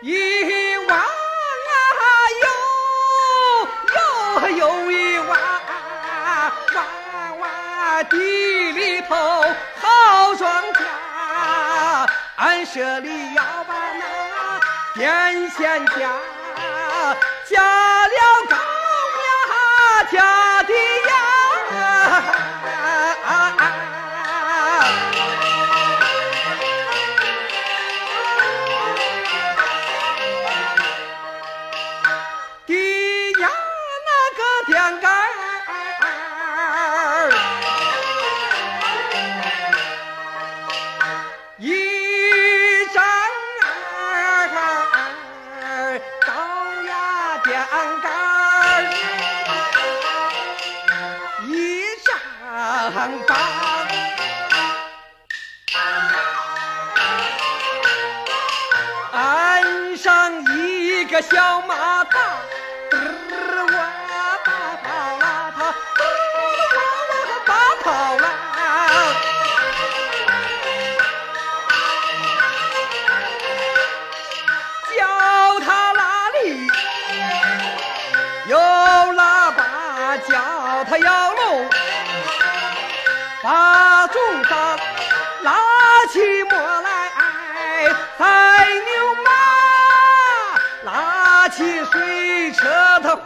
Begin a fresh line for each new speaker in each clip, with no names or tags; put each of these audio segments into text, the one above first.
一望啊，又又又一望，望望地里头好庄稼，俺舍里要把那电线架架。张高。岸上一个小马达，嘚儿哇大跑啦，它嘚儿哇哇大跑啦。叫他拉力，有喇叭叫它摇龙，把种上拉起磨来，宰牛马拉起水车，他滑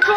转